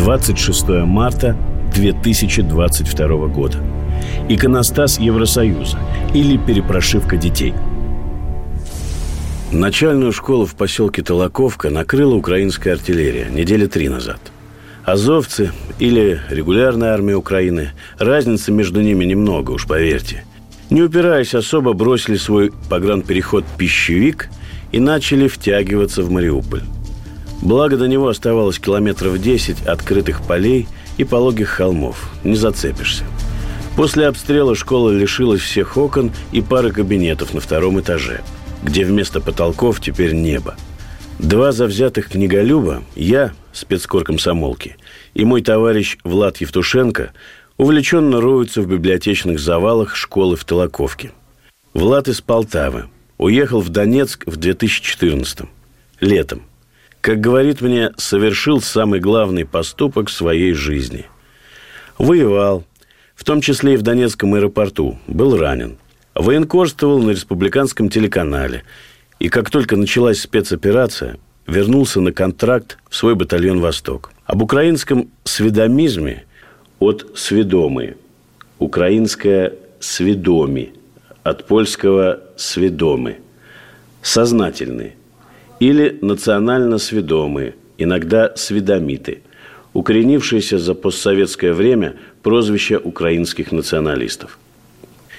26 марта 2022 года. Иконостас Евросоюза или перепрошивка детей. Начальную школу в поселке Толоковка накрыла украинская артиллерия недели три назад. Азовцы или регулярная армия Украины, разницы между ними немного, уж поверьте. Не упираясь особо, бросили свой погранпереход «Пищевик» и начали втягиваться в Мариуполь. Благо до него оставалось километров 10 открытых полей и пологих холмов. Не зацепишься. После обстрела школа лишилась всех окон и пары кабинетов на втором этаже, где вместо потолков теперь небо. Два завзятых книголюба, я, спецкор комсомолки, и мой товарищ Влад Евтушенко увлеченно роются в библиотечных завалах школы в Толоковке. Влад из Полтавы. Уехал в Донецк в 2014 летом. Как говорит мне, совершил самый главный поступок в своей жизни. Воевал, в том числе и в Донецком аэропорту, был ранен. Военкорствовал на республиканском телеканале. И как только началась спецоперация, вернулся на контракт в свой батальон «Восток». Об украинском сведомизме от «сведомы». Украинское «сведоми» от польского «сведомы». Сознательные или национально сведомые, иногда сведомиты, укоренившиеся за постсоветское время прозвище украинских националистов.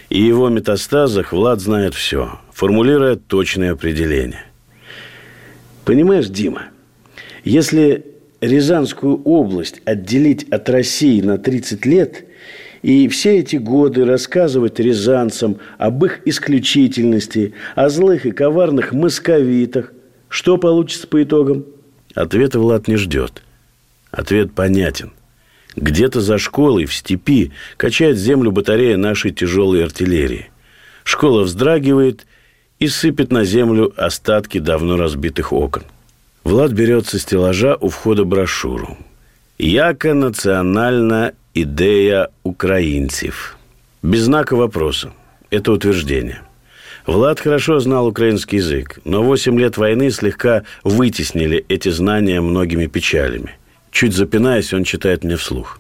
И его метастазах Влад знает все, формулируя точные определения. Понимаешь, Дима, если Рязанскую область отделить от России на 30 лет и все эти годы рассказывать рязанцам об их исключительности, о злых и коварных московитах, что получится по итогам? Ответа Влад не ждет. Ответ понятен. Где-то за школой в степи качает землю батарея нашей тяжелой артиллерии. Школа вздрагивает и сыпет на землю остатки давно разбитых окон. Влад берет со стеллажа у входа брошюру. «Яка национальна идея украинцев». Без знака вопроса. Это утверждение – Влад хорошо знал украинский язык, но 8 лет войны слегка вытеснили эти знания многими печалями. Чуть запинаясь, он читает мне вслух.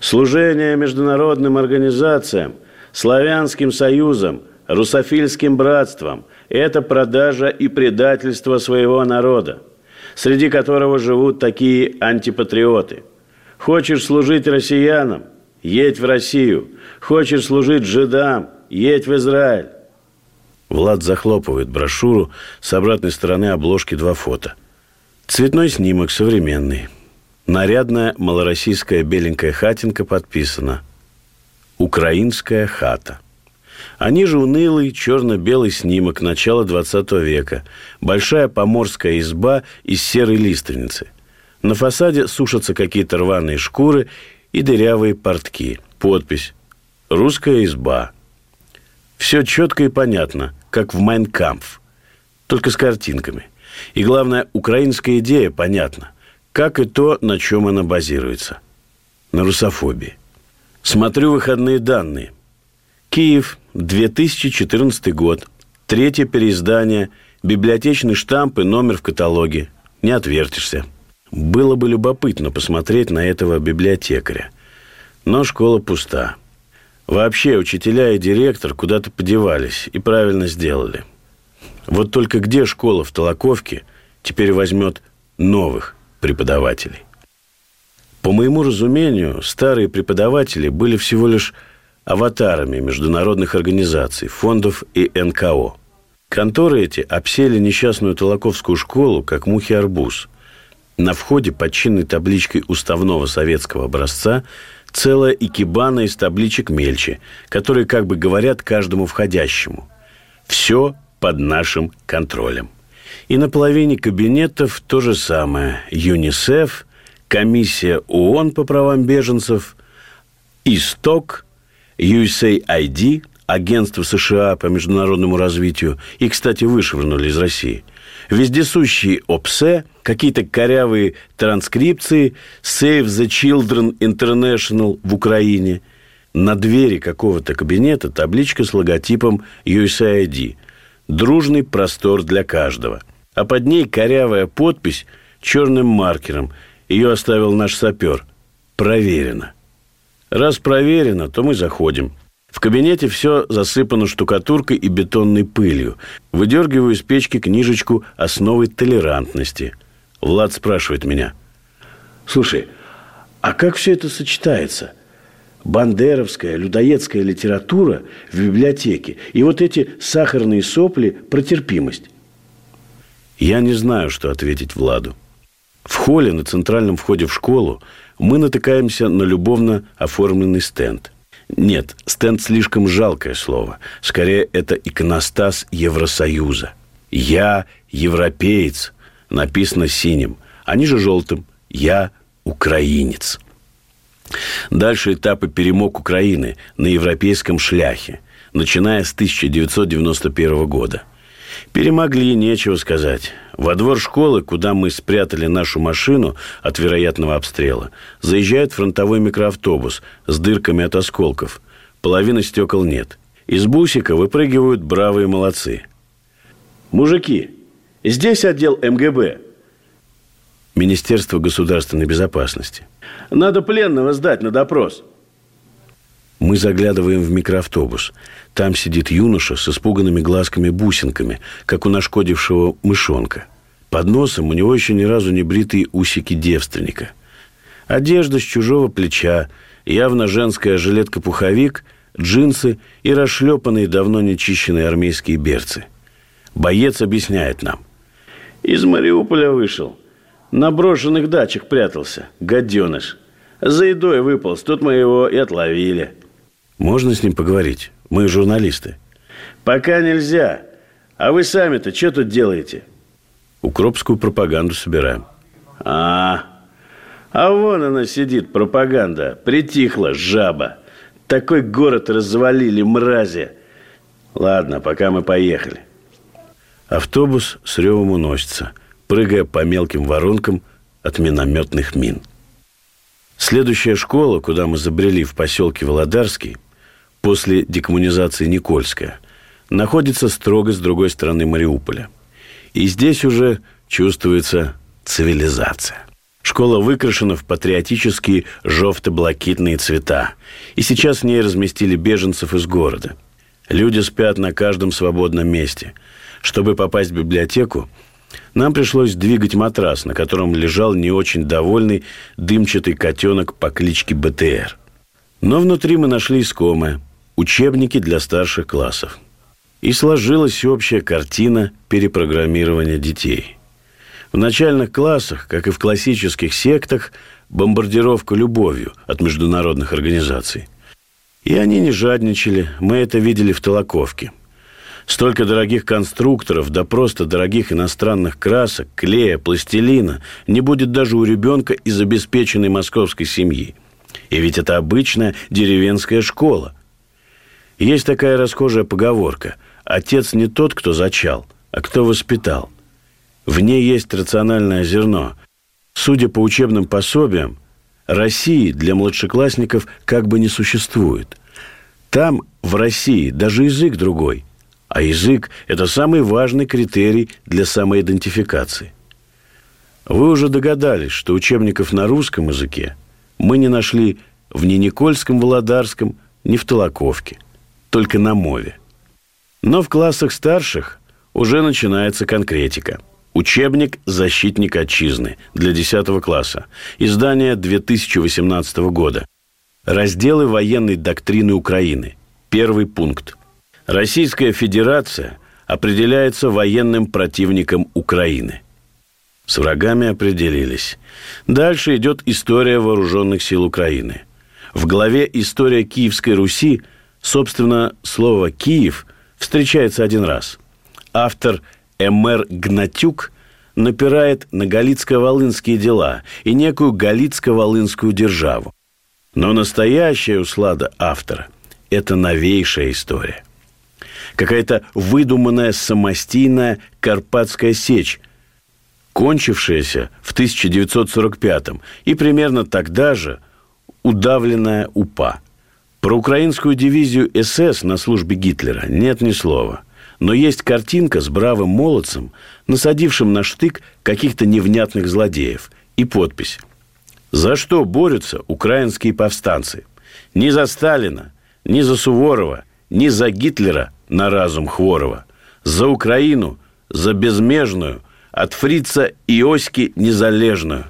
«Служение международным организациям, славянским союзам, русофильским братствам – это продажа и предательство своего народа, среди которого живут такие антипатриоты. Хочешь служить россиянам – едь в Россию. Хочешь служить жидам – едь в Израиль. Влад захлопывает брошюру, с обратной стороны обложки два фото. Цветной снимок, современный. Нарядная малороссийская беленькая хатинка подписана «Украинская хата». А ниже унылый черно-белый снимок начала 20 века. Большая поморская изба из серой лиственницы. На фасаде сушатся какие-то рваные шкуры и дырявые портки. Подпись «Русская изба». Все четко и понятно как в «Майнкампф», только с картинками. И главное, украинская идея понятна, как и то, на чем она базируется. На русофобии. Смотрю выходные данные. Киев, 2014 год. Третье переиздание, библиотечный штамп и номер в каталоге. Не отвертишься. Было бы любопытно посмотреть на этого библиотекаря. Но школа пуста. Вообще учителя и директор куда-то подевались и правильно сделали. Вот только где школа в Толоковке теперь возьмет новых преподавателей? По моему разумению, старые преподаватели были всего лишь аватарами международных организаций, фондов и НКО. Конторы эти обсели несчастную Толоковскую школу, как мухи-арбуз. На входе под чинной табличкой уставного советского образца – целая икебана из табличек мельче, которые как бы говорят каждому входящему. Все под нашим контролем. И на половине кабинетов то же самое. ЮНИСЕФ, Комиссия ООН по правам беженцев, ИСТОК, USAID, Агентство США по международному развитию, и, кстати, вышвырнули из России. Вездесущие ОПСЕ, какие-то корявые транскрипции, Save the Children International в Украине. На двери какого-то кабинета табличка с логотипом USAID. Дружный простор для каждого. А под ней корявая подпись черным маркером. Ее оставил наш сапер. Проверено. Раз проверено, то мы заходим. В кабинете все засыпано штукатуркой и бетонной пылью. Выдергиваю из печки книжечку «Основы толерантности». Влад спрашивает меня. «Слушай, а как все это сочетается? Бандеровская, людоедская литература в библиотеке и вот эти сахарные сопли про терпимость». Я не знаю, что ответить Владу. В холле на центральном входе в школу мы натыкаемся на любовно оформленный стенд. Нет, стенд слишком жалкое слово. Скорее, это иконостас Евросоюза. «Я европеец» написано синим, а ниже желтым «Я украинец». Дальше этапы перемог Украины на европейском шляхе, начиная с 1991 года – Перемогли, нечего сказать. Во двор школы, куда мы спрятали нашу машину от вероятного обстрела, заезжает фронтовой микроавтобус с дырками от осколков. Половины стекол нет. Из бусика выпрыгивают бравые молодцы. «Мужики, здесь отдел МГБ». Министерство государственной безопасности. «Надо пленного сдать на допрос». Мы заглядываем в микроавтобус. Там сидит юноша с испуганными глазками-бусинками, как у нашкодившего мышонка. Под носом у него еще ни разу не бритые усики девственника. Одежда с чужого плеча, явно женская жилетка-пуховик, джинсы и расшлепанные давно нечищенные армейские берцы. Боец объясняет нам. «Из Мариуполя вышел. На брошенных дачах прятался. Гаденыш. За едой выполз. Тут мы его и отловили». Можно с ним поговорить? Мы журналисты. Пока нельзя. А вы сами-то что тут делаете? Укропскую пропаганду собираем. А, а вон она сидит, пропаганда. Притихла, жаба. Такой город развалили, мрази. Ладно, пока мы поехали. Автобус с ревом уносится, прыгая по мелким воронкам от минометных мин. Следующая школа, куда мы забрели в поселке Володарский – после декоммунизации Никольская, находится строго с другой стороны Мариуполя. И здесь уже чувствуется цивилизация. Школа выкрашена в патриотические жовто-блакитные цвета. И сейчас в ней разместили беженцев из города. Люди спят на каждом свободном месте. Чтобы попасть в библиотеку, нам пришлось двигать матрас, на котором лежал не очень довольный дымчатый котенок по кличке БТР. Но внутри мы нашли искомое учебники для старших классов. И сложилась общая картина перепрограммирования детей. В начальных классах, как и в классических сектах, бомбардировка любовью от международных организаций. И они не жадничали, мы это видели в Толоковке. Столько дорогих конструкторов, да просто дорогих иностранных красок, клея, пластилина не будет даже у ребенка из обеспеченной московской семьи. И ведь это обычная деревенская школа. Есть такая расхожая поговорка «Отец не тот, кто зачал, а кто воспитал». В ней есть рациональное зерно. Судя по учебным пособиям, России для младшеклассников как бы не существует. Там, в России, даже язык другой. А язык – это самый важный критерий для самоидентификации. Вы уже догадались, что учебников на русском языке мы не нашли в ни Никольском, Володарском, ни в Толоковке – только на мове. Но в классах старших уже начинается конкретика. Учебник «Защитник отчизны» для 10 класса. Издание 2018 года. Разделы военной доктрины Украины. Первый пункт. Российская Федерация определяется военным противником Украины. С врагами определились. Дальше идет история вооруженных сил Украины. В главе «История Киевской Руси» Собственно, слово «Киев» встречается один раз. Автор Эмер Гнатюк напирает на галицко-волынские дела и некую галицко-волынскую державу. Но настоящая услада автора – это новейшая история. Какая-то выдуманная самостийная Карпатская сечь, кончившаяся в 1945-м и примерно тогда же удавленная УПА. Про украинскую дивизию СС на службе Гитлера нет ни слова. Но есть картинка с бравым молодцем, насадившим на штык каких-то невнятных злодеев, и подпись. За что борются украинские повстанцы? Ни за Сталина, ни за Суворова, ни за Гитлера на разум Хворова. За Украину, за безмежную, от фрица Иоськи незалежную.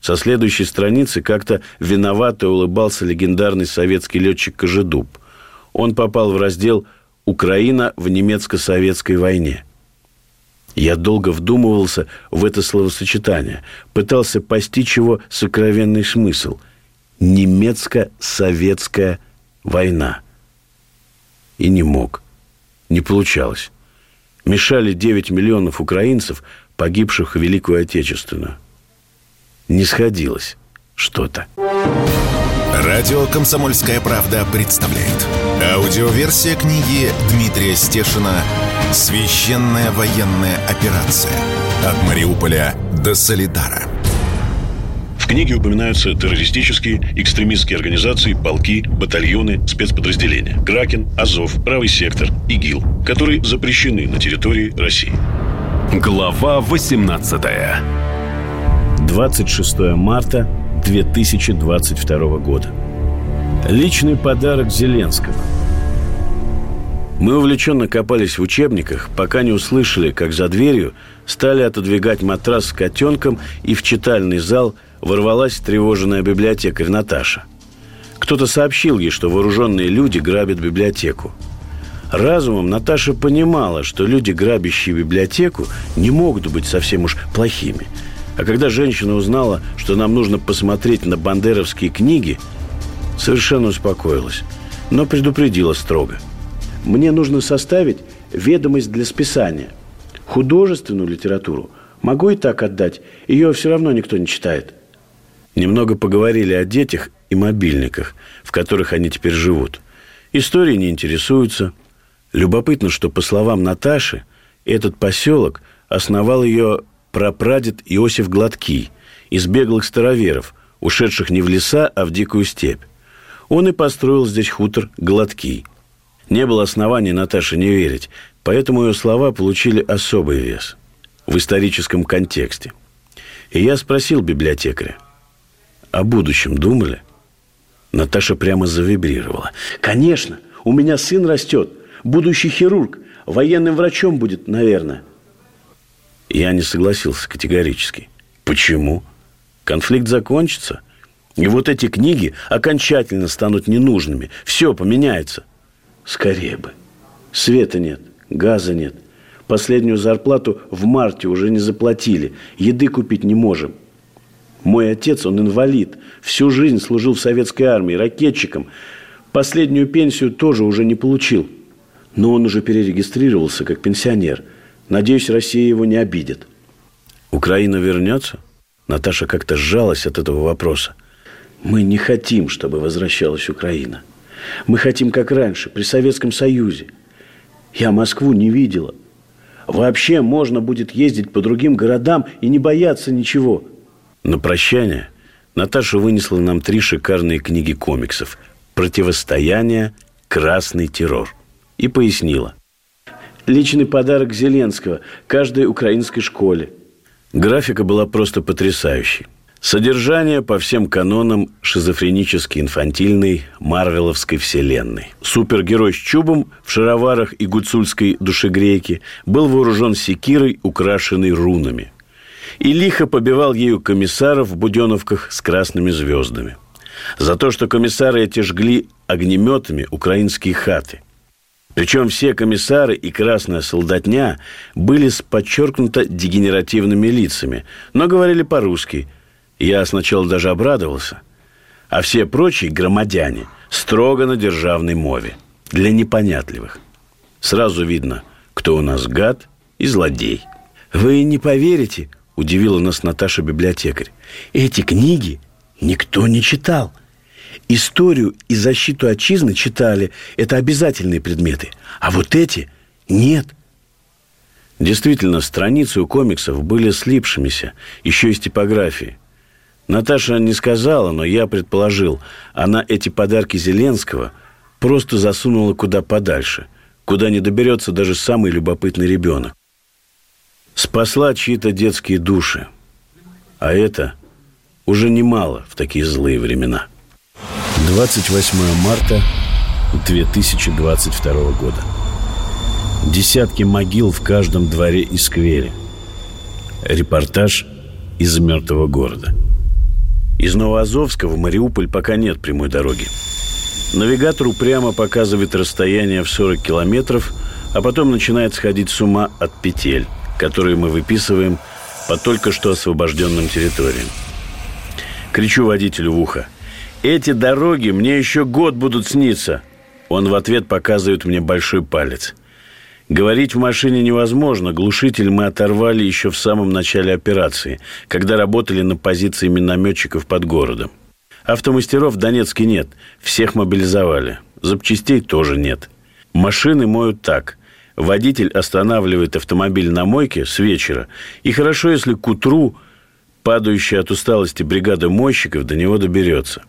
Со следующей страницы как-то виновато улыбался легендарный советский летчик Кожедуб. Он попал в раздел «Украина в немецко-советской войне». Я долго вдумывался в это словосочетание, пытался постичь его сокровенный смысл. Немецко-советская война. И не мог. Не получалось. Мешали 9 миллионов украинцев – погибших в Великую Отечественную. Не сходилось что-то. Радио «Комсомольская правда» представляет. Аудиоверсия книги Дмитрия Стешина «Священная военная операция. От Мариуполя до Солидара». В книге упоминаются террористические, экстремистские организации, полки, батальоны, спецподразделения. Кракен, Азов, Правый сектор, ИГИЛ, которые запрещены на территории России. Глава 18 26 марта 2022 года. Личный подарок Зеленского. Мы увлеченно копались в учебниках, пока не услышали, как за дверью стали отодвигать матрас с котенком, и в читальный зал ворвалась тревоженная библиотекарь Наташа. Кто-то сообщил ей, что вооруженные люди грабят библиотеку – Разумом Наташа понимала, что люди, грабящие библиотеку, не могут быть совсем уж плохими. А когда женщина узнала, что нам нужно посмотреть на бандеровские книги, совершенно успокоилась, но предупредила строго. Мне нужно составить ведомость для списания. Художественную литературу могу и так отдать, ее все равно никто не читает. Немного поговорили о детях и мобильниках, в которых они теперь живут. Истории не интересуются – Любопытно, что, по словам Наташи, этот поселок основал ее прапрадед Иосиф Гладкий из беглых староверов, ушедших не в леса, а в дикую степь. Он и построил здесь хутор Гладкий. Не было оснований Наташе не верить, поэтому ее слова получили особый вес в историческом контексте. И я спросил библиотекаря, о будущем думали? Наташа прямо завибрировала. «Конечно, у меня сын растет – будущий хирург, военным врачом будет, наверное. Я не согласился категорически. Почему? Конфликт закончится, и вот эти книги окончательно станут ненужными. Все поменяется. Скорее бы. Света нет, газа нет. Последнюю зарплату в марте уже не заплатили. Еды купить не можем. Мой отец, он инвалид. Всю жизнь служил в советской армии, ракетчиком. Последнюю пенсию тоже уже не получил. Но он уже перерегистрировался как пенсионер. Надеюсь, Россия его не обидит. Украина вернется? Наташа как-то сжалась от этого вопроса. Мы не хотим, чтобы возвращалась Украина. Мы хотим, как раньше, при Советском Союзе. Я Москву не видела. Вообще можно будет ездить по другим городам и не бояться ничего. На прощание Наташа вынесла нам три шикарные книги комиксов «Противостояние. Красный террор» и пояснила. Личный подарок Зеленского каждой украинской школе. Графика была просто потрясающей. Содержание по всем канонам шизофренически инфантильной марвеловской вселенной. Супергерой с чубом в шароварах и гуцульской душегрейке был вооружен секирой, украшенной рунами. И лихо побивал ею комиссаров в буденовках с красными звездами. За то, что комиссары эти жгли огнеметами украинские хаты. Причем все комиссары и красная солдатня были с подчеркнуто дегенеративными лицами, но говорили по-русски. Я сначала даже обрадовался. А все прочие громадяне строго на державной мове. Для непонятливых. Сразу видно, кто у нас гад и злодей. Вы не поверите, удивила нас Наташа-библиотекарь. Эти книги никто не читал. Историю и защиту отчизны читали. Это обязательные предметы. А вот эти нет. Действительно, страницы у комиксов были слипшимися, еще из типографии. Наташа не сказала, но я предположил, она эти подарки Зеленского просто засунула куда подальше, куда не доберется даже самый любопытный ребенок. Спасла чьи-то детские души. А это уже немало в такие злые времена. 28 марта 2022 года. Десятки могил в каждом дворе и сквере. Репортаж из мертвого города. Из Новоазовска в Мариуполь пока нет прямой дороги. Навигатор упрямо показывает расстояние в 40 километров, а потом начинает сходить с ума от петель, которые мы выписываем по только что освобожденным территориям. Кричу водителю в ухо. «Эти дороги мне еще год будут сниться!» Он в ответ показывает мне большой палец – Говорить в машине невозможно. Глушитель мы оторвали еще в самом начале операции, когда работали на позиции минометчиков под городом. Автомастеров в Донецке нет. Всех мобилизовали. Запчастей тоже нет. Машины моют так. Водитель останавливает автомобиль на мойке с вечера. И хорошо, если к утру падающая от усталости бригада мойщиков до него доберется.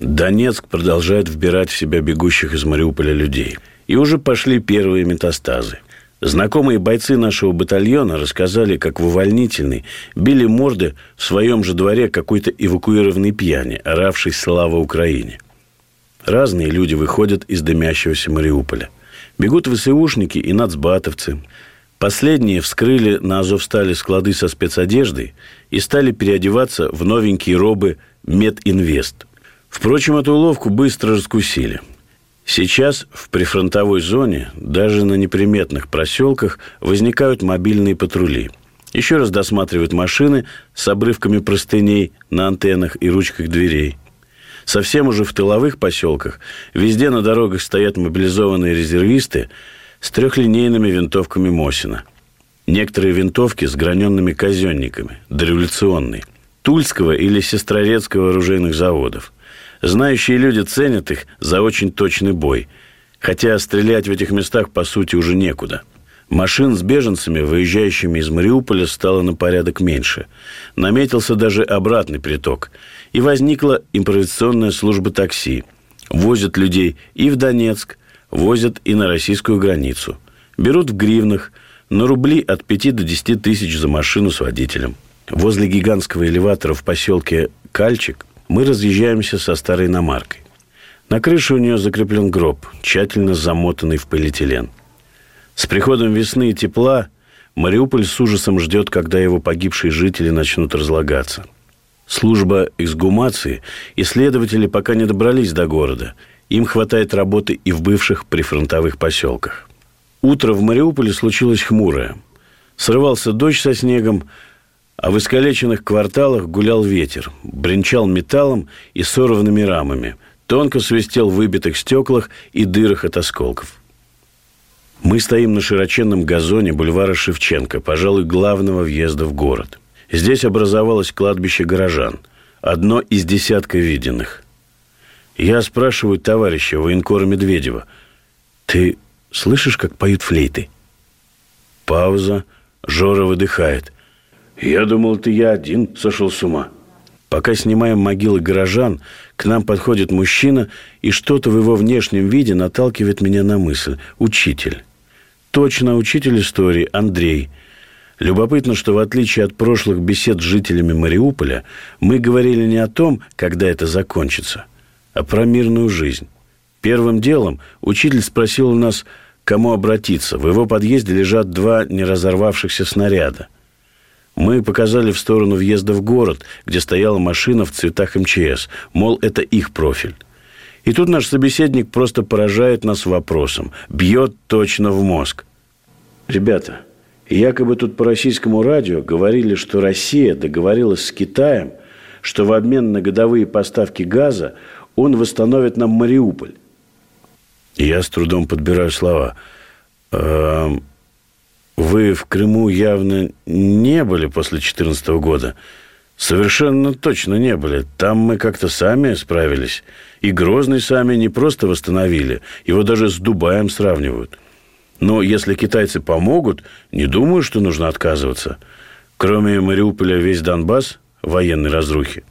Донецк продолжает вбирать в себя бегущих из Мариуполя людей – и уже пошли первые метастазы. Знакомые бойцы нашего батальона рассказали, как в увольнительной били морды в своем же дворе какой-то эвакуированной пьяни, оравшей «Слава Украине». Разные люди выходят из дымящегося Мариуполя. Бегут ВСУшники и нацбатовцы. Последние вскрыли на Азовстале склады со спецодеждой и стали переодеваться в новенькие робы «Мединвест». Впрочем, эту уловку быстро раскусили – Сейчас в прифронтовой зоне, даже на неприметных проселках, возникают мобильные патрули. Еще раз досматривают машины с обрывками простыней на антеннах и ручках дверей. Совсем уже в тыловых поселках везде на дорогах стоят мобилизованные резервисты с трехлинейными винтовками Мосина. Некоторые винтовки с граненными казенниками, дореволюционные, Тульского или Сестрорецкого оружейных заводов. Знающие люди ценят их за очень точный бой. Хотя стрелять в этих местах, по сути, уже некуда. Машин с беженцами, выезжающими из Мариуполя, стало на порядок меньше. Наметился даже обратный приток. И возникла импровизационная служба такси. Возят людей и в Донецк, возят и на российскую границу. Берут в гривнах, на рубли от 5 до 10 тысяч за машину с водителем. Возле гигантского элеватора в поселке Кальчик – мы разъезжаемся со старой иномаркой. На крыше у нее закреплен гроб, тщательно замотанный в полиэтилен. С приходом весны и тепла Мариуполь с ужасом ждет, когда его погибшие жители начнут разлагаться. Служба эксгумации исследователи пока не добрались до города. Им хватает работы и в бывших прифронтовых поселках. Утро в Мариуполе случилось хмурое. Срывался дождь со снегом, а в искалеченных кварталах гулял ветер, бренчал металлом и сорванными рамами, тонко свистел в выбитых стеклах и дырах от осколков. Мы стоим на широченном газоне бульвара Шевченко, пожалуй, главного въезда в город. Здесь образовалось кладбище горожан, одно из десятка виденных. Я спрашиваю товарища военкора Медведева, «Ты слышишь, как поют флейты?» Пауза. Жора выдыхает. Я думал, ты я один сошел с ума. Пока снимаем могилы горожан, к нам подходит мужчина, и что-то в его внешнем виде наталкивает меня на мысль. Учитель. Точно учитель истории Андрей. Любопытно, что в отличие от прошлых бесед с жителями Мариуполя, мы говорили не о том, когда это закончится, а про мирную жизнь. Первым делом учитель спросил у нас, кому обратиться. В его подъезде лежат два неразорвавшихся снаряда. Мы показали в сторону въезда в город, где стояла машина в цветах МЧС. Мол, это их профиль. И тут наш собеседник просто поражает нас вопросом. Бьет точно в мозг. Ребята, якобы тут по российскому радио говорили, что Россия договорилась с Китаем, что в обмен на годовые поставки газа он восстановит нам Мариуполь. Я с трудом подбираю слова. Эм, Вы в Крыму явно не были после 2014 года. Совершенно точно не были. Там мы как-то сами справились. И Грозный сами не просто восстановили, его даже с Дубаем сравнивают. Но если китайцы помогут, не думаю, что нужно отказываться. Кроме Мариуполя весь Донбасс военной разрухи.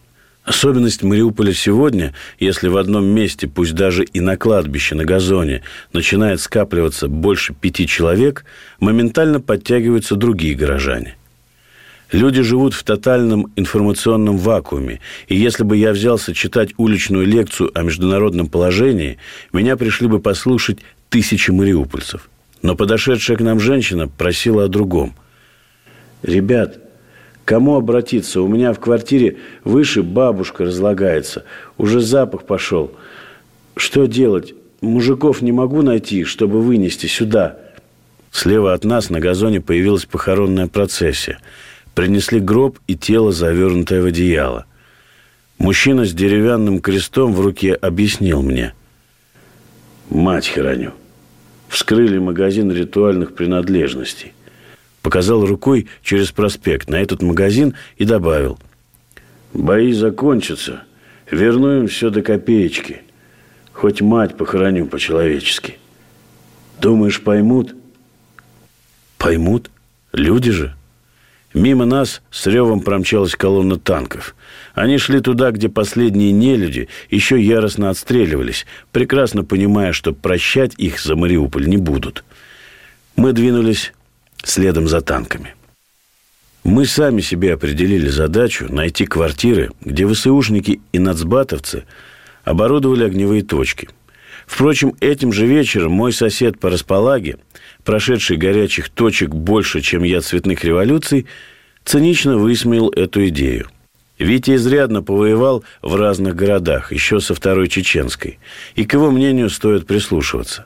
Особенность Мариуполя сегодня, если в одном месте, пусть даже и на кладбище, на газоне, начинает скапливаться больше пяти человек, моментально подтягиваются другие горожане – Люди живут в тотальном информационном вакууме, и если бы я взялся читать уличную лекцию о международном положении, меня пришли бы послушать тысячи мариупольцев. Но подошедшая к нам женщина просила о другом. «Ребят, кому обратиться? У меня в квартире выше бабушка разлагается. Уже запах пошел. Что делать? Мужиков не могу найти, чтобы вынести сюда». Слева от нас на газоне появилась похоронная процессия – Принесли гроб и тело, завернутое в одеяло. Мужчина с деревянным крестом в руке объяснил мне. «Мать хороню». Вскрыли магазин ритуальных принадлежностей. Показал рукой через проспект на этот магазин и добавил. «Бои закончатся. Верну им все до копеечки. Хоть мать похороню по-человечески. Думаешь, поймут?» «Поймут? Люди же». Мимо нас с ревом промчалась колонна танков. Они шли туда, где последние нелюди еще яростно отстреливались, прекрасно понимая, что прощать их за Мариуполь не будут. Мы двинулись следом за танками. Мы сами себе определили задачу найти квартиры, где ВСУшники и нацбатовцы оборудовали огневые точки. Впрочем, этим же вечером мой сосед по располаге – прошедший горячих точек больше, чем я цветных революций, цинично высмеял эту идею. Витя изрядно повоевал в разных городах, еще со Второй Чеченской, и к его мнению стоит прислушиваться.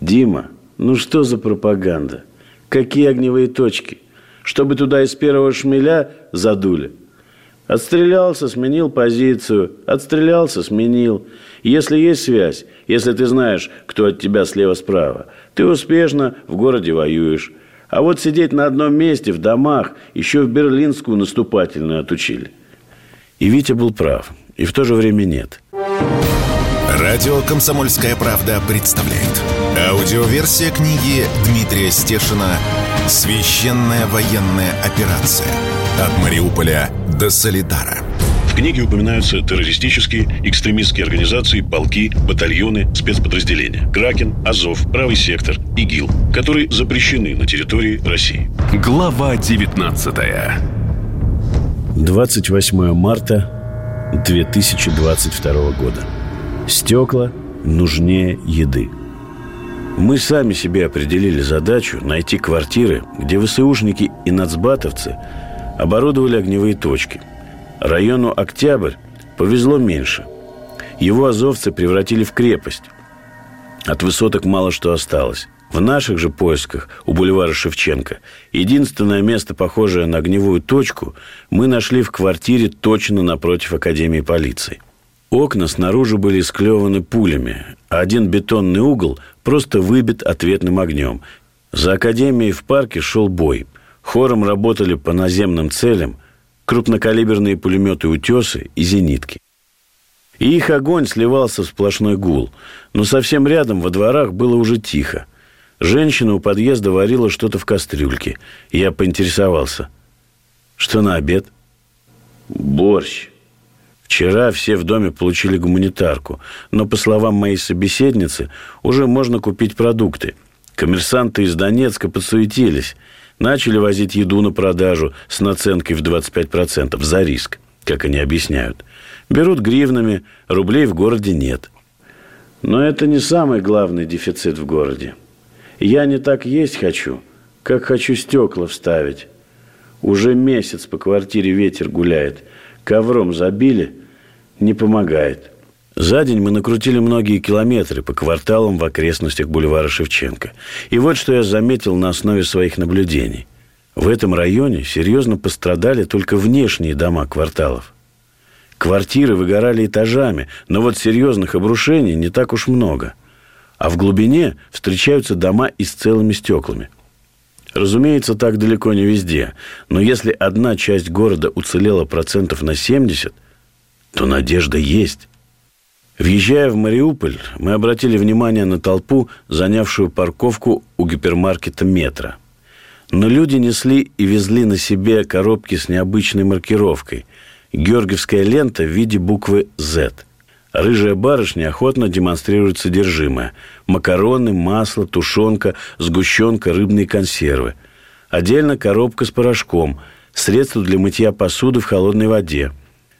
«Дима, ну что за пропаганда? Какие огневые точки? Чтобы туда из первого шмеля задули?» Отстрелялся, сменил позицию. Отстрелялся, сменил. Если есть связь, если ты знаешь, кто от тебя слева-справа, ты успешно в городе воюешь. А вот сидеть на одном месте в домах еще в берлинскую наступательную отучили. И Витя был прав, и в то же время нет. Радио «Комсомольская правда» представляет. Аудиоверсия книги Дмитрия Стешина «Священная военная операция. От Мариуполя до Солидара» книге упоминаются террористические, экстремистские организации, полки, батальоны, спецподразделения. Кракен, Азов, Правый сектор, ИГИЛ, которые запрещены на территории России. Глава 19 28 марта 2022 года. Стекла нужнее еды. Мы сами себе определили задачу найти квартиры, где ВСУшники и нацбатовцы оборудовали огневые точки – Району Октябрь повезло меньше. Его азовцы превратили в крепость. От высоток мало что осталось. В наших же поисках у бульвара Шевченко единственное место, похожее на огневую точку, мы нашли в квартире точно напротив Академии полиции. Окна снаружи были склеваны пулями, а один бетонный угол просто выбит ответным огнем. За Академией в парке шел бой. Хором работали по наземным целям – крупнокалиберные пулеметы «Утесы» и «Зенитки». И их огонь сливался в сплошной гул. Но совсем рядом во дворах было уже тихо. Женщина у подъезда варила что-то в кастрюльке. Я поинтересовался. Что на обед? Борщ. Вчера все в доме получили гуманитарку. Но, по словам моей собеседницы, уже можно купить продукты. Коммерсанты из Донецка подсуетились – Начали возить еду на продажу с наценкой в 25% за риск, как они объясняют. Берут гривнами, рублей в городе нет. Но это не самый главный дефицит в городе. Я не так есть хочу, как хочу стекла вставить. Уже месяц по квартире ветер гуляет. Ковром забили, не помогает. За день мы накрутили многие километры по кварталам в окрестностях бульвара Шевченко. И вот что я заметил на основе своих наблюдений. В этом районе серьезно пострадали только внешние дома кварталов. Квартиры выгорали этажами, но вот серьезных обрушений не так уж много. А в глубине встречаются дома и с целыми стеклами. Разумеется, так далеко не везде. Но если одна часть города уцелела процентов на 70, то надежда есть. Въезжая в Мариуполь, мы обратили внимание на толпу, занявшую парковку у гипермаркета «Метро». Но люди несли и везли на себе коробки с необычной маркировкой. Георгиевская лента в виде буквы «З». Рыжая барышня охотно демонстрирует содержимое. Макароны, масло, тушенка, сгущенка, рыбные консервы. Отдельно коробка с порошком, средства для мытья посуды в холодной воде.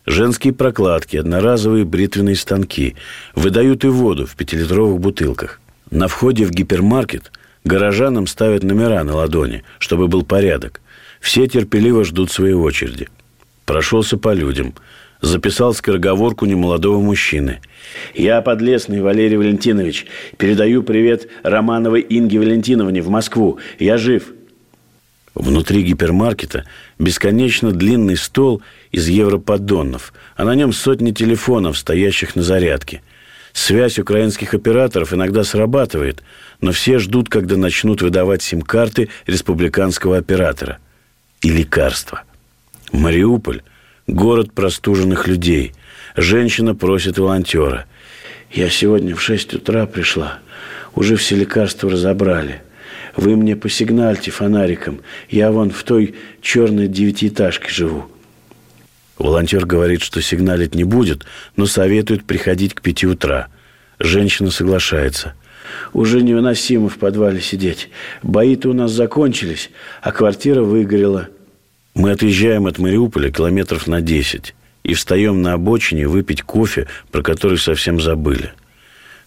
Женские прокладки, одноразовые бритвенные станки. Выдают и воду в пятилитровых бутылках. На входе в гипермаркет горожанам ставят номера на ладони, чтобы был порядок. Все терпеливо ждут своей очереди. Прошелся по людям – записал скороговорку немолодого мужчины. «Я Подлесный Валерий Валентинович. Передаю привет Романовой Инге Валентиновне в Москву. Я жив». Внутри гипермаркета бесконечно длинный стол из европоддонов, а на нем сотни телефонов, стоящих на зарядке. Связь украинских операторов иногда срабатывает, но все ждут, когда начнут выдавать сим-карты республиканского оператора. И лекарства. Мариуполь – Город простуженных людей. Женщина просит волонтера. «Я сегодня в шесть утра пришла. Уже все лекарства разобрали. Вы мне посигнальте фонариком. Я вон в той черной девятиэтажке живу». Волонтер говорит, что сигналить не будет, но советует приходить к пяти утра. Женщина соглашается. Уже невыносимо в подвале сидеть. Бои-то у нас закончились, а квартира выгорела. Мы отъезжаем от Мариуполя километров на 10 и встаем на обочине выпить кофе, про который совсем забыли.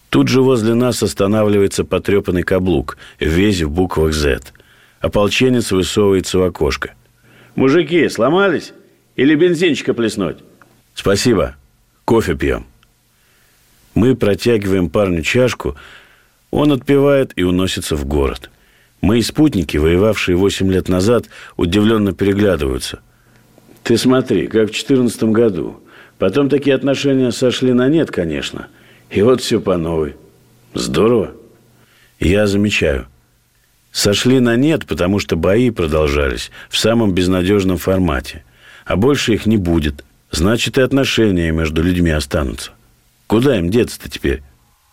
Тут же возле нас останавливается потрепанный каблук, весь в буквах «З». Ополченец высовывается в окошко. «Мужики, сломались? Или бензинчика плеснуть?» «Спасибо. Кофе пьем». Мы протягиваем парню чашку, он отпивает и уносится в город – Мои спутники, воевавшие восемь лет назад, удивленно переглядываются. Ты смотри, как в четырнадцатом году. Потом такие отношения сошли на нет, конечно. И вот все по новой. Здорово. Я замечаю. Сошли на нет, потому что бои продолжались в самом безнадежном формате. А больше их не будет. Значит, и отношения между людьми останутся. Куда им деться-то теперь?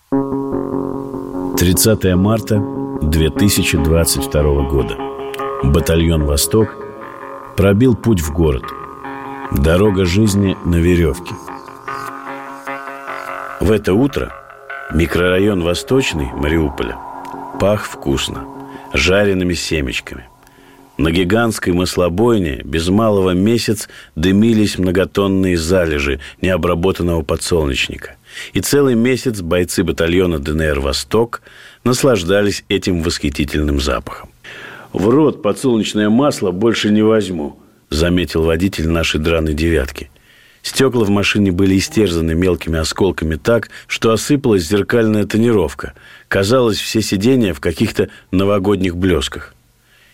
30 марта 2022 года. Батальон «Восток» пробил путь в город. Дорога жизни на веревке. В это утро микрорайон Восточный Мариуполя пах вкусно, жареными семечками. На гигантской маслобойне без малого месяц дымились многотонные залежи необработанного подсолнечника. И целый месяц бойцы батальона ДНР «Восток» наслаждались этим восхитительным запахом. «В рот подсолнечное масло больше не возьму», – заметил водитель нашей драной «девятки». Стекла в машине были истерзаны мелкими осколками так, что осыпалась зеркальная тонировка. Казалось, все сиденья в каких-то новогодних блесках.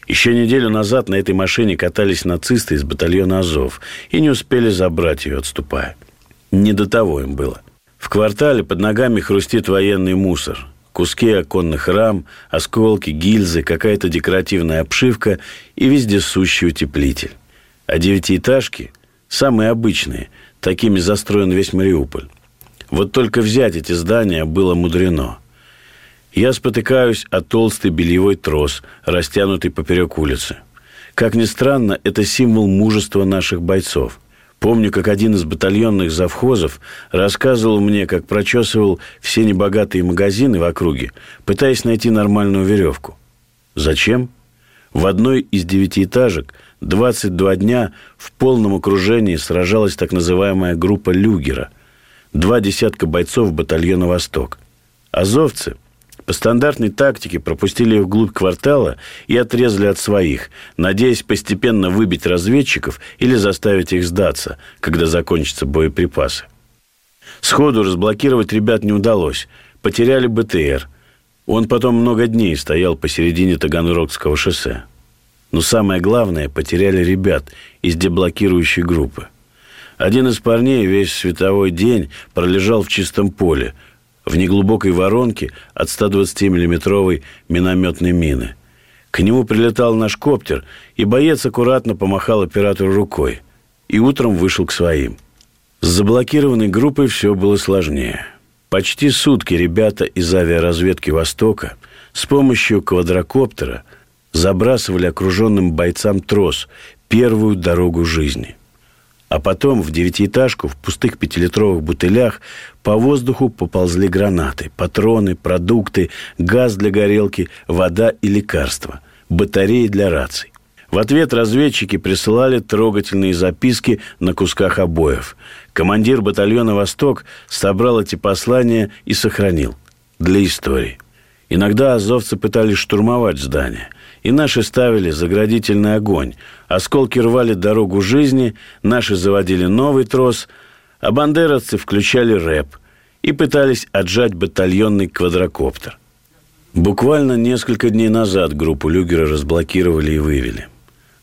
Еще неделю назад на этой машине катались нацисты из батальона «Азов» и не успели забрать ее, отступая. Не до того им было. В квартале под ногами хрустит военный мусор. Куски оконных рам, осколки, гильзы, какая-то декоративная обшивка и вездесущий утеплитель. А девятиэтажки, самые обычные, такими застроен весь Мариуполь. Вот только взять эти здания было мудрено. Я спотыкаюсь о толстый бельевой трос, растянутый поперек улицы. Как ни странно, это символ мужества наших бойцов – Помню, как один из батальонных завхозов рассказывал мне, как прочесывал все небогатые магазины в округе, пытаясь найти нормальную веревку. Зачем? В одной из девятиэтажек 22 дня в полном окружении сражалась так называемая группа «Люгера», два десятка бойцов батальона «Восток». Азовцы – по стандартной тактике пропустили их вглубь квартала и отрезали от своих, надеясь постепенно выбить разведчиков или заставить их сдаться, когда закончатся боеприпасы. Сходу разблокировать ребят не удалось. Потеряли БТР. Он потом много дней стоял посередине Таганрогского шоссе. Но самое главное, потеряли ребят из деблокирующей группы. Один из парней весь световой день пролежал в чистом поле – в неглубокой воронке от 120 миллиметровой минометной мины. К нему прилетал наш коптер, и боец аккуратно помахал оператору рукой. И утром вышел к своим. С заблокированной группой все было сложнее. Почти сутки ребята из авиаразведки «Востока» с помощью квадрокоптера забрасывали окруженным бойцам трос, первую дорогу жизни – а потом в девятиэтажку в пустых пятилитровых бутылях по воздуху поползли гранаты, патроны, продукты, газ для горелки, вода и лекарства, батареи для раций. В ответ разведчики присылали трогательные записки на кусках обоев. Командир батальона «Восток» собрал эти послания и сохранил для истории. Иногда азовцы пытались штурмовать здание – и наши ставили заградительный огонь. Осколки рвали дорогу жизни, наши заводили новый трос, а бандеровцы включали рэп и пытались отжать батальонный квадрокоптер. Буквально несколько дней назад группу Люгера разблокировали и вывели.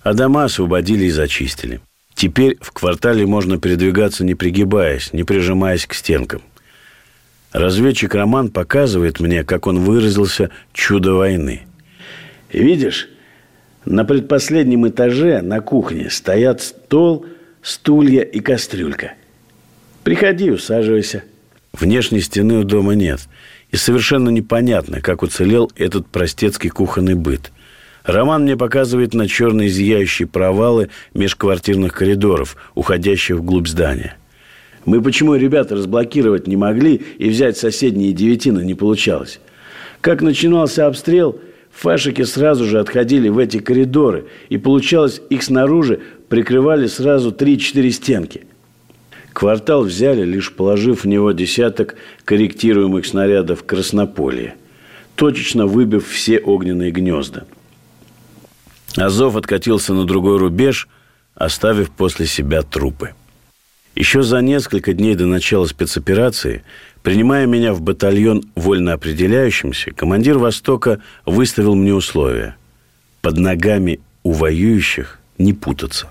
А дома освободили и зачистили. Теперь в квартале можно передвигаться не пригибаясь, не прижимаясь к стенкам. Разведчик Роман показывает мне, как он выразился «чудо войны». Видишь, на предпоследнем этаже на кухне стоят стол, стулья и кастрюлька. Приходи, усаживайся. Внешней стены у дома нет. И совершенно непонятно, как уцелел этот простецкий кухонный быт. Роман мне показывает на черные зияющие провалы межквартирных коридоров, уходящих вглубь здания. Мы почему ребята разблокировать не могли и взять соседние девятины не получалось? Как начинался обстрел – Фашики сразу же отходили в эти коридоры, и получалось, их снаружи прикрывали сразу 3-4 стенки. Квартал взяли, лишь положив в него десяток корректируемых снарядов краснополья, точечно выбив все огненные гнезда. Азов откатился на другой рубеж, оставив после себя трупы. Еще за несколько дней до начала спецоперации Принимая меня в батальон вольно определяющимся, командир «Востока» выставил мне условия. Под ногами у воюющих не путаться.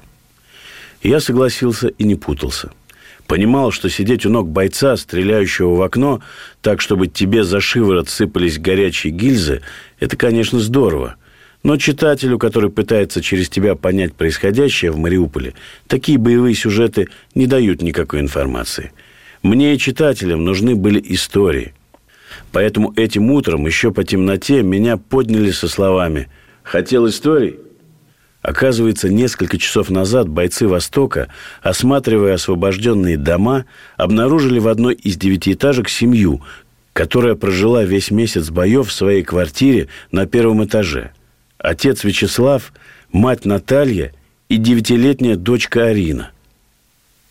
Я согласился и не путался. Понимал, что сидеть у ног бойца, стреляющего в окно, так, чтобы тебе за шиворот сыпались горячие гильзы, это, конечно, здорово. Но читателю, который пытается через тебя понять происходящее в Мариуполе, такие боевые сюжеты не дают никакой информации – мне и читателям нужны были истории. Поэтому этим утром, еще по темноте, меня подняли со словами «Хотел историй?» Оказывается, несколько часов назад бойцы «Востока», осматривая освобожденные дома, обнаружили в одной из девятиэтажек семью, которая прожила весь месяц боев в своей квартире на первом этаже. Отец Вячеслав, мать Наталья и девятилетняя дочка Арина –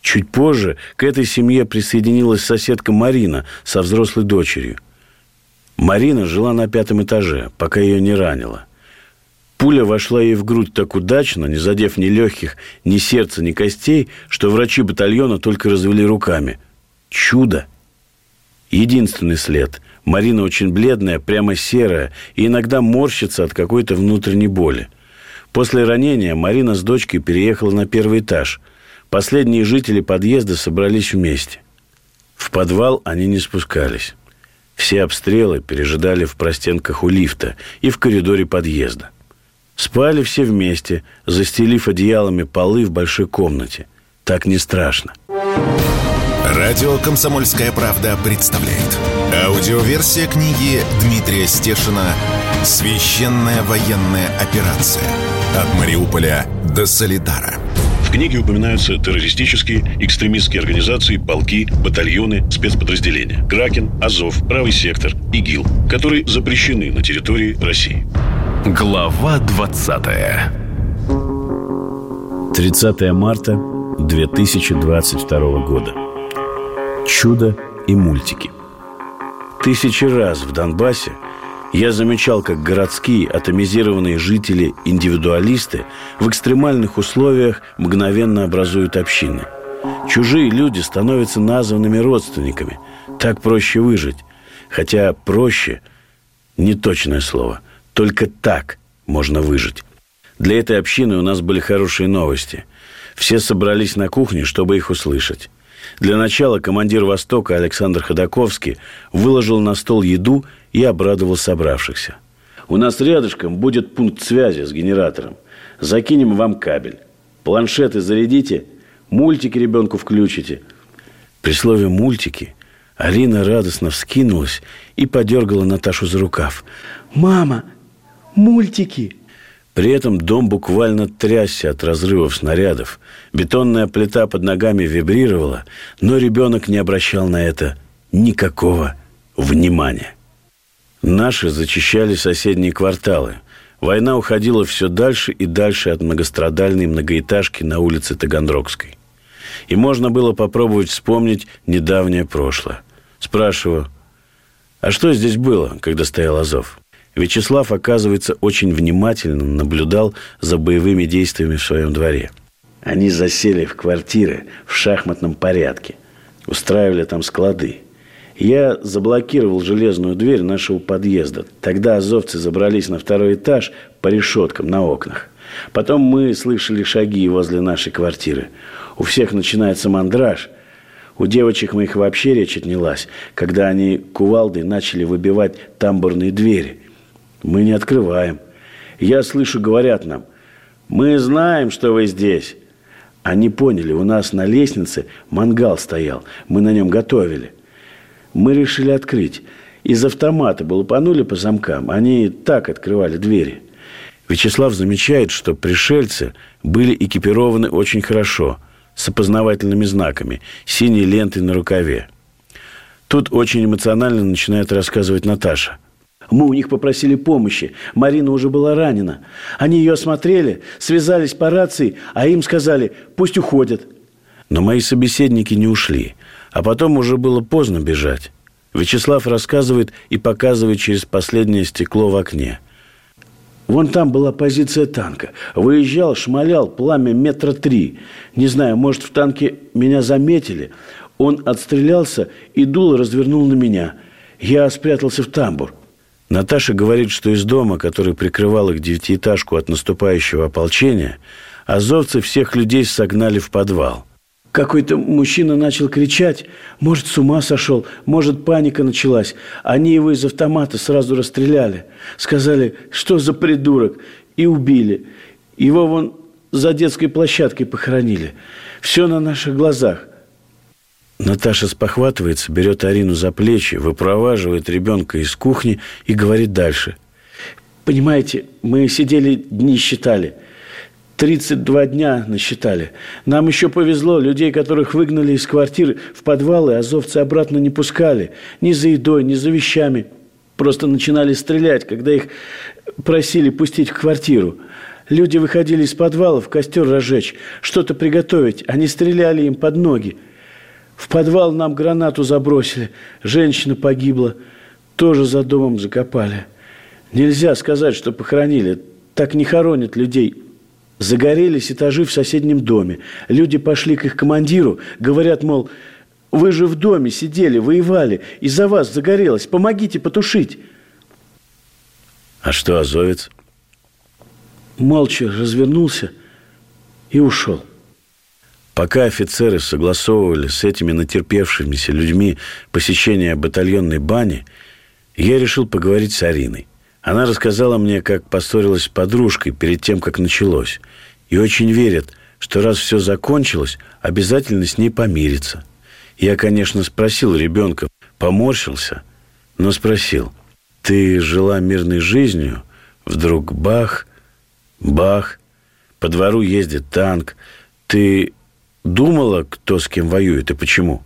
Чуть позже к этой семье присоединилась соседка Марина со взрослой дочерью. Марина жила на пятом этаже, пока ее не ранило. Пуля вошла ей в грудь так удачно, не задев ни легких, ни сердца, ни костей, что врачи батальона только развели руками. Чудо! Единственный след. Марина очень бледная, прямо серая, и иногда морщится от какой-то внутренней боли. После ранения Марина с дочкой переехала на первый этаж – Последние жители подъезда собрались вместе. В подвал они не спускались. Все обстрелы пережидали в простенках у лифта и в коридоре подъезда. Спали все вместе, застелив одеялами полы в большой комнате. Так не страшно. Радио «Комсомольская правда» представляет. Аудиоверсия книги Дмитрия Стешина «Священная военная операция. От Мариуполя до Солидара». В книге упоминаются террористические, экстремистские организации, полки, батальоны, спецподразделения. Кракен, Азов, Правый сектор, ИГИЛ, которые запрещены на территории России. Глава 20 30 марта 2022 года. Чудо и мультики. Тысячи раз в Донбассе – я замечал, как городские атомизированные жители-индивидуалисты в экстремальных условиях мгновенно образуют общины. Чужие люди становятся названными родственниками. Так проще выжить. Хотя проще – не точное слово. Только так можно выжить. Для этой общины у нас были хорошие новости. Все собрались на кухне, чтобы их услышать. Для начала командир «Востока» Александр Ходаковский выложил на стол еду и обрадовал собравшихся. У нас рядышком будет пункт связи с генератором. Закинем вам кабель. Планшеты зарядите, мультики ребенку включите. При слове «мультики» Алина радостно вскинулась и подергала Наташу за рукав. «Мама, мультики!» При этом дом буквально трясся от разрывов снарядов. Бетонная плита под ногами вибрировала, но ребенок не обращал на это никакого внимания. Наши зачищали соседние кварталы. Война уходила все дальше и дальше от многострадальной многоэтажки на улице Таганрогской. И можно было попробовать вспомнить недавнее прошлое. Спрашиваю, а что здесь было, когда стоял Азов? Вячеслав, оказывается, очень внимательно наблюдал за боевыми действиями в своем дворе. Они засели в квартиры в шахматном порядке, устраивали там склады. Я заблокировал железную дверь нашего подъезда. Тогда азовцы забрались на второй этаж по решеткам на окнах. Потом мы слышали шаги возле нашей квартиры. У всех начинается мандраж. У девочек моих вообще речь отнялась, когда они кувалдой начали выбивать тамбурные двери. Мы не открываем. Я слышу, говорят нам, мы знаем, что вы здесь. Они поняли, у нас на лестнице мангал стоял, мы на нем готовили. Мы решили открыть. Из автомата балупанули по замкам, они так открывали двери. Вячеслав замечает, что пришельцы были экипированы очень хорошо, с опознавательными знаками, синей лентой на рукаве. Тут очень эмоционально начинает рассказывать Наташа – мы у них попросили помощи. Марина уже была ранена. Они ее осмотрели, связались по рации, а им сказали, пусть уходят. Но мои собеседники не ушли. А потом уже было поздно бежать. Вячеслав рассказывает и показывает через последнее стекло в окне. Вон там была позиция танка. Выезжал, шмалял, пламя метра три. Не знаю, может, в танке меня заметили. Он отстрелялся и дуло развернул на меня. Я спрятался в тамбур. Наташа говорит, что из дома, который прикрывал их девятиэтажку от наступающего ополчения, азовцы всех людей согнали в подвал. Какой-то мужчина начал кричать, может, с ума сошел, может, паника началась. Они его из автомата сразу расстреляли. Сказали, что за придурок, и убили. Его вон за детской площадкой похоронили. Все на наших глазах. Наташа спохватывается, берет Арину за плечи, выпроваживает ребенка из кухни и говорит дальше. Понимаете, мы сидели, дни считали. 32 дня насчитали. Нам еще повезло, людей, которых выгнали из квартир в подвалы, азовцы обратно не пускали. Ни за едой, ни за вещами. Просто начинали стрелять, когда их просили пустить в квартиру. Люди выходили из подвалов, костер разжечь, что-то приготовить. Они стреляли им под ноги. В подвал нам гранату забросили. Женщина погибла. Тоже за домом закопали. Нельзя сказать, что похоронили. Так не хоронят людей. Загорелись этажи в соседнем доме. Люди пошли к их командиру. Говорят, мол, вы же в доме сидели, воевали. Из-за вас загорелось. Помогите потушить. А что азовец? Молча развернулся и ушел. Пока офицеры согласовывали с этими натерпевшимися людьми посещение батальонной бани, я решил поговорить с Ариной. Она рассказала мне, как поссорилась с подружкой перед тем, как началось. И очень верит, что раз все закончилось, обязательно с ней помирится. Я, конечно, спросил ребенка, поморщился, но спросил, ты жила мирной жизнью? Вдруг бах, бах, по двору ездит танк, ты думала, кто с кем воюет и почему?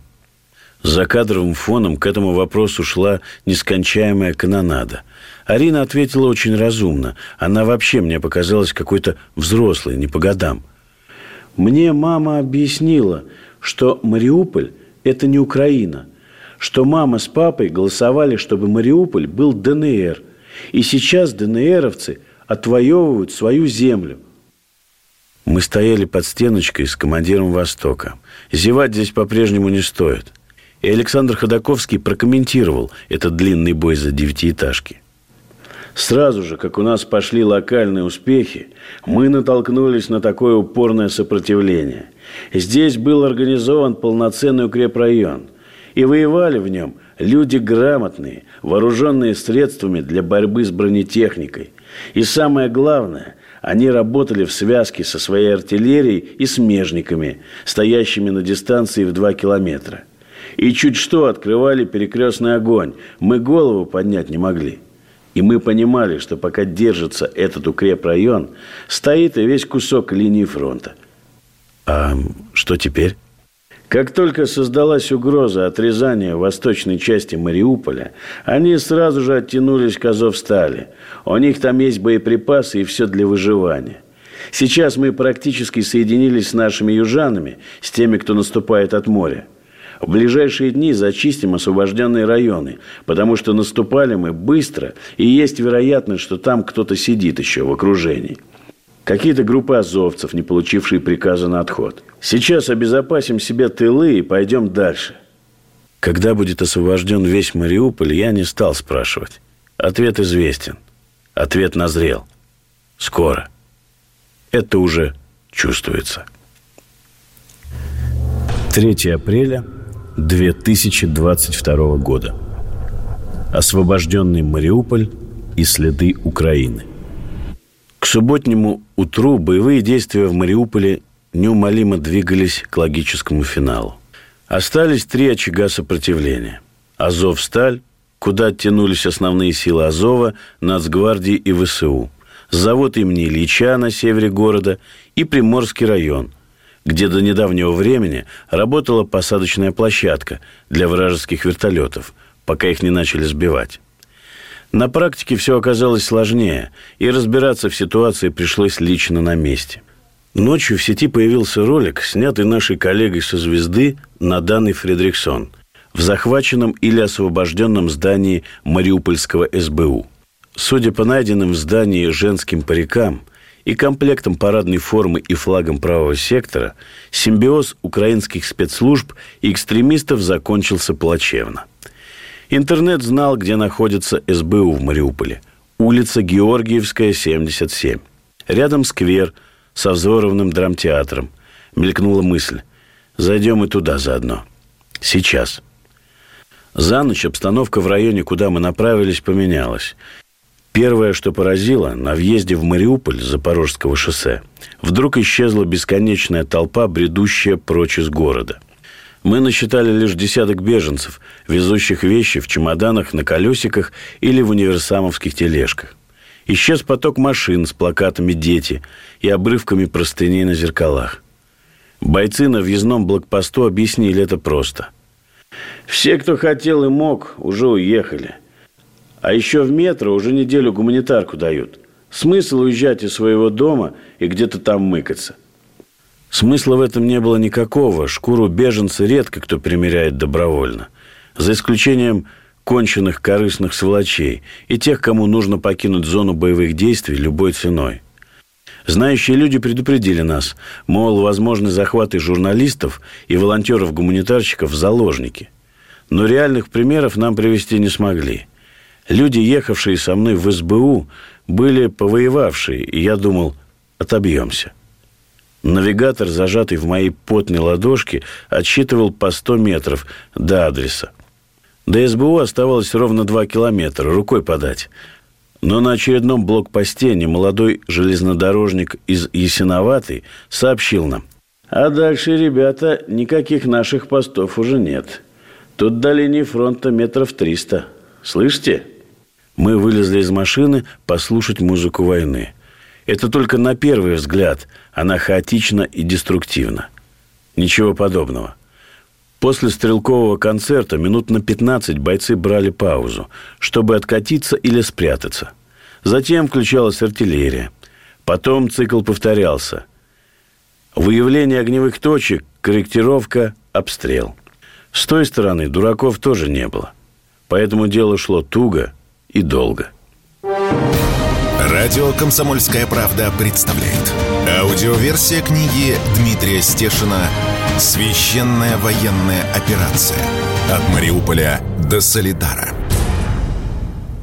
За кадровым фоном к этому вопросу шла нескончаемая канонада. Арина ответила очень разумно. Она вообще мне показалась какой-то взрослой, не по годам. Мне мама объяснила, что Мариуполь – это не Украина, что мама с папой голосовали, чтобы Мариуполь был ДНР. И сейчас ДНРовцы отвоевывают свою землю. Мы стояли под стеночкой с командиром Востока. Зевать здесь по-прежнему не стоит. И Александр Ходаковский прокомментировал этот длинный бой за девятиэтажки. Сразу же, как у нас пошли локальные успехи, мы натолкнулись на такое упорное сопротивление. Здесь был организован полноценный укрепрайон. И воевали в нем Люди грамотные, вооруженные средствами для борьбы с бронетехникой. И самое главное, они работали в связке со своей артиллерией и смежниками, стоящими на дистанции в 2 километра. И чуть что открывали перекрестный огонь. Мы голову поднять не могли. И мы понимали, что пока держится этот укрепрайон, стоит и весь кусок линии фронта. А что теперь? Как только создалась угроза отрезания восточной части Мариуполя, они сразу же оттянулись к Азовстали. У них там есть боеприпасы и все для выживания. Сейчас мы практически соединились с нашими южанами, с теми, кто наступает от моря. В ближайшие дни зачистим освобожденные районы, потому что наступали мы быстро, и есть вероятность, что там кто-то сидит еще в окружении. Какие-то группы азовцев, не получившие приказа на отход. Сейчас обезопасим себе тылы и пойдем дальше. Когда будет освобожден весь Мариуполь, я не стал спрашивать. Ответ известен. Ответ назрел. Скоро. Это уже чувствуется. 3 апреля 2022 года. Освобожденный Мариуполь и следы Украины. К субботнему утру боевые действия в Мариуполе неумолимо двигались к логическому финалу. Остались три очага сопротивления. Азов-Сталь, куда оттянулись основные силы Азова, Нацгвардии и ВСУ. Завод имени Ильича на севере города и Приморский район, где до недавнего времени работала посадочная площадка для вражеских вертолетов, пока их не начали сбивать. На практике все оказалось сложнее, и разбираться в ситуации пришлось лично на месте. Ночью в сети появился ролик, снятый нашей коллегой со «Звезды» на данный Фредриксон в захваченном или освобожденном здании Мариупольского СБУ. Судя по найденным в здании женским парикам – и комплектом парадной формы и флагом правого сектора симбиоз украинских спецслужб и экстремистов закончился плачевно. Интернет знал, где находится СБУ в Мариуполе. Улица Георгиевская, 77. Рядом сквер со взорванным драмтеатром. Мелькнула мысль. Зайдем и туда заодно. Сейчас. За ночь обстановка в районе, куда мы направились, поменялась. Первое, что поразило, на въезде в Мариуполь с Запорожского шоссе вдруг исчезла бесконечная толпа, бредущая прочь из города. Мы насчитали лишь десяток беженцев, везущих вещи в чемоданах, на колесиках или в универсамовских тележках. Исчез поток машин с плакатами «Дети» и обрывками простыней на зеркалах. Бойцы на въездном блокпосту объяснили это просто. Все, кто хотел и мог, уже уехали – а еще в метро уже неделю гуманитарку дают. Смысл уезжать из своего дома и где-то там мыкаться. Смысла в этом не было никакого. Шкуру беженца редко кто примеряет добровольно. За исключением конченных корыстных сволочей и тех, кому нужно покинуть зону боевых действий любой ценой. Знающие люди предупредили нас, мол, возможны захваты журналистов и волонтеров-гуманитарщиков в заложники. Но реальных примеров нам привести не смогли – Люди, ехавшие со мной в СБУ, были повоевавшие, и я думал, отобьемся. Навигатор, зажатый в моей потной ладошке, отсчитывал по 100 метров до адреса. До СБУ оставалось ровно 2 километра, рукой подать. Но на очередном блокпосте немолодой железнодорожник из Ясиноватой сообщил нам. А дальше, ребята, никаких наших постов уже нет. Тут до линии фронта метров триста. Слышите? Мы вылезли из машины послушать музыку войны. Это только на первый взгляд она хаотична и деструктивна. Ничего подобного. После стрелкового концерта минут на 15 бойцы брали паузу, чтобы откатиться или спрятаться. Затем включалась артиллерия. Потом цикл повторялся. Выявление огневых точек, корректировка, обстрел. С той стороны дураков тоже не было. Поэтому дело шло туго – и долго. Радио «Комсомольская правда» представляет. Аудиоверсия книги Дмитрия Стешина «Священная военная операция. От Мариуполя до Солидара».